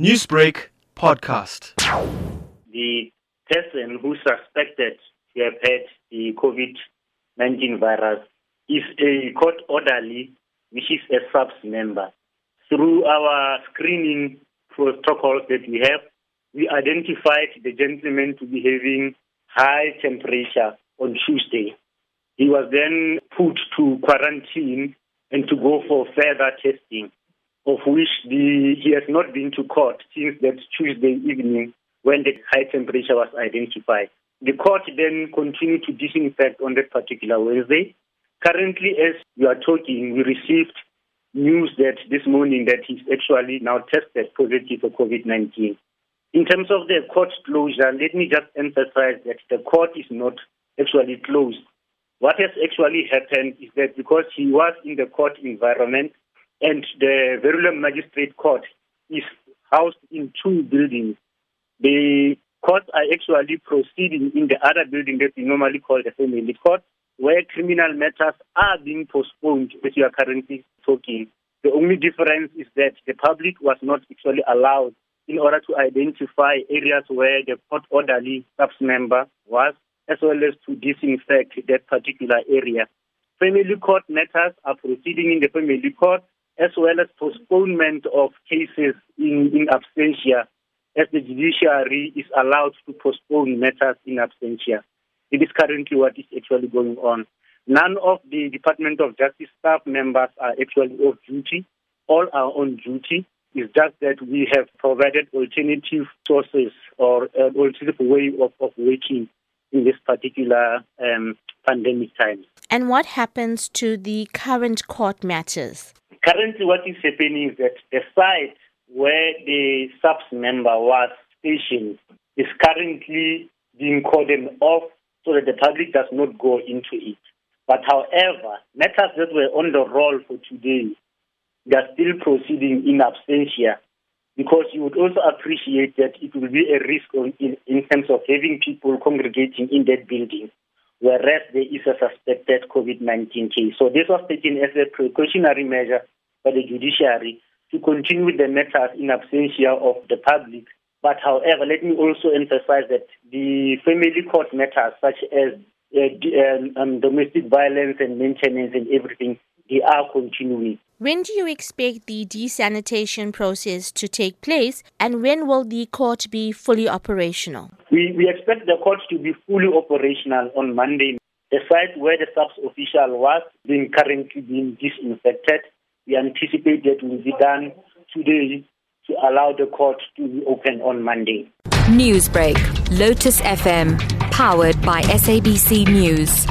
Newsbreak podcast. The person who suspected to have had the COVID 19 virus is a court orderly, which is a SAPS member. Through our screening protocols that we have, we identified the gentleman to be having high temperature on Tuesday. He was then put to quarantine and to go for further testing of which the, he has not been to court since that Tuesday evening when the high temperature was identified. The court then continued to disinfect on that particular Wednesday. Currently, as we are talking, we received news that this morning that he's actually now tested positive for COVID-19. In terms of the court closure, let me just emphasize that the court is not actually closed. What has actually happened is that because he was in the court environment, and the Verulam Magistrate Court is housed in two buildings. The courts are actually proceeding in the other building that we normally call the family court, where criminal matters are being postponed as you are currently talking. The only difference is that the public was not actually allowed in order to identify areas where the court orderly SAPS member was, as well as to disinfect that particular area. Family court matters are proceeding in the family court as well as postponement of cases in, in absentia, as the judiciary is allowed to postpone matters in absentia. It is currently what is actually going on. None of the Department of Justice staff members are actually off duty. All are on duty. It's just that we have provided alternative sources or an alternative way of, of working in this particular um, pandemic time. And what happens to the current court matters? Currently, what is happening is that the site where the SAPS member was stationed is currently being cordoned off so that the public does not go into it. But however, matters that were on the roll for today, they are still proceeding in absentia because you would also appreciate that it will be a risk in, in terms of having people congregating in that building, whereas there is a suspected COVID-19 case. So this was taken as a precautionary measure by the judiciary to continue with the matters in absentia of the public. But however, let me also emphasize that the family court matters such as uh, um, domestic violence and maintenance and everything, they are continuing. When do you expect the desanitation process to take place and when will the court be fully operational? We, we expect the court to be fully operational on Monday. The site where the SAPS official was being currently being disinfected we anticipate that will be done today to allow the court to be open on Monday. Newsbreak, Lotus FM, powered by SABC News.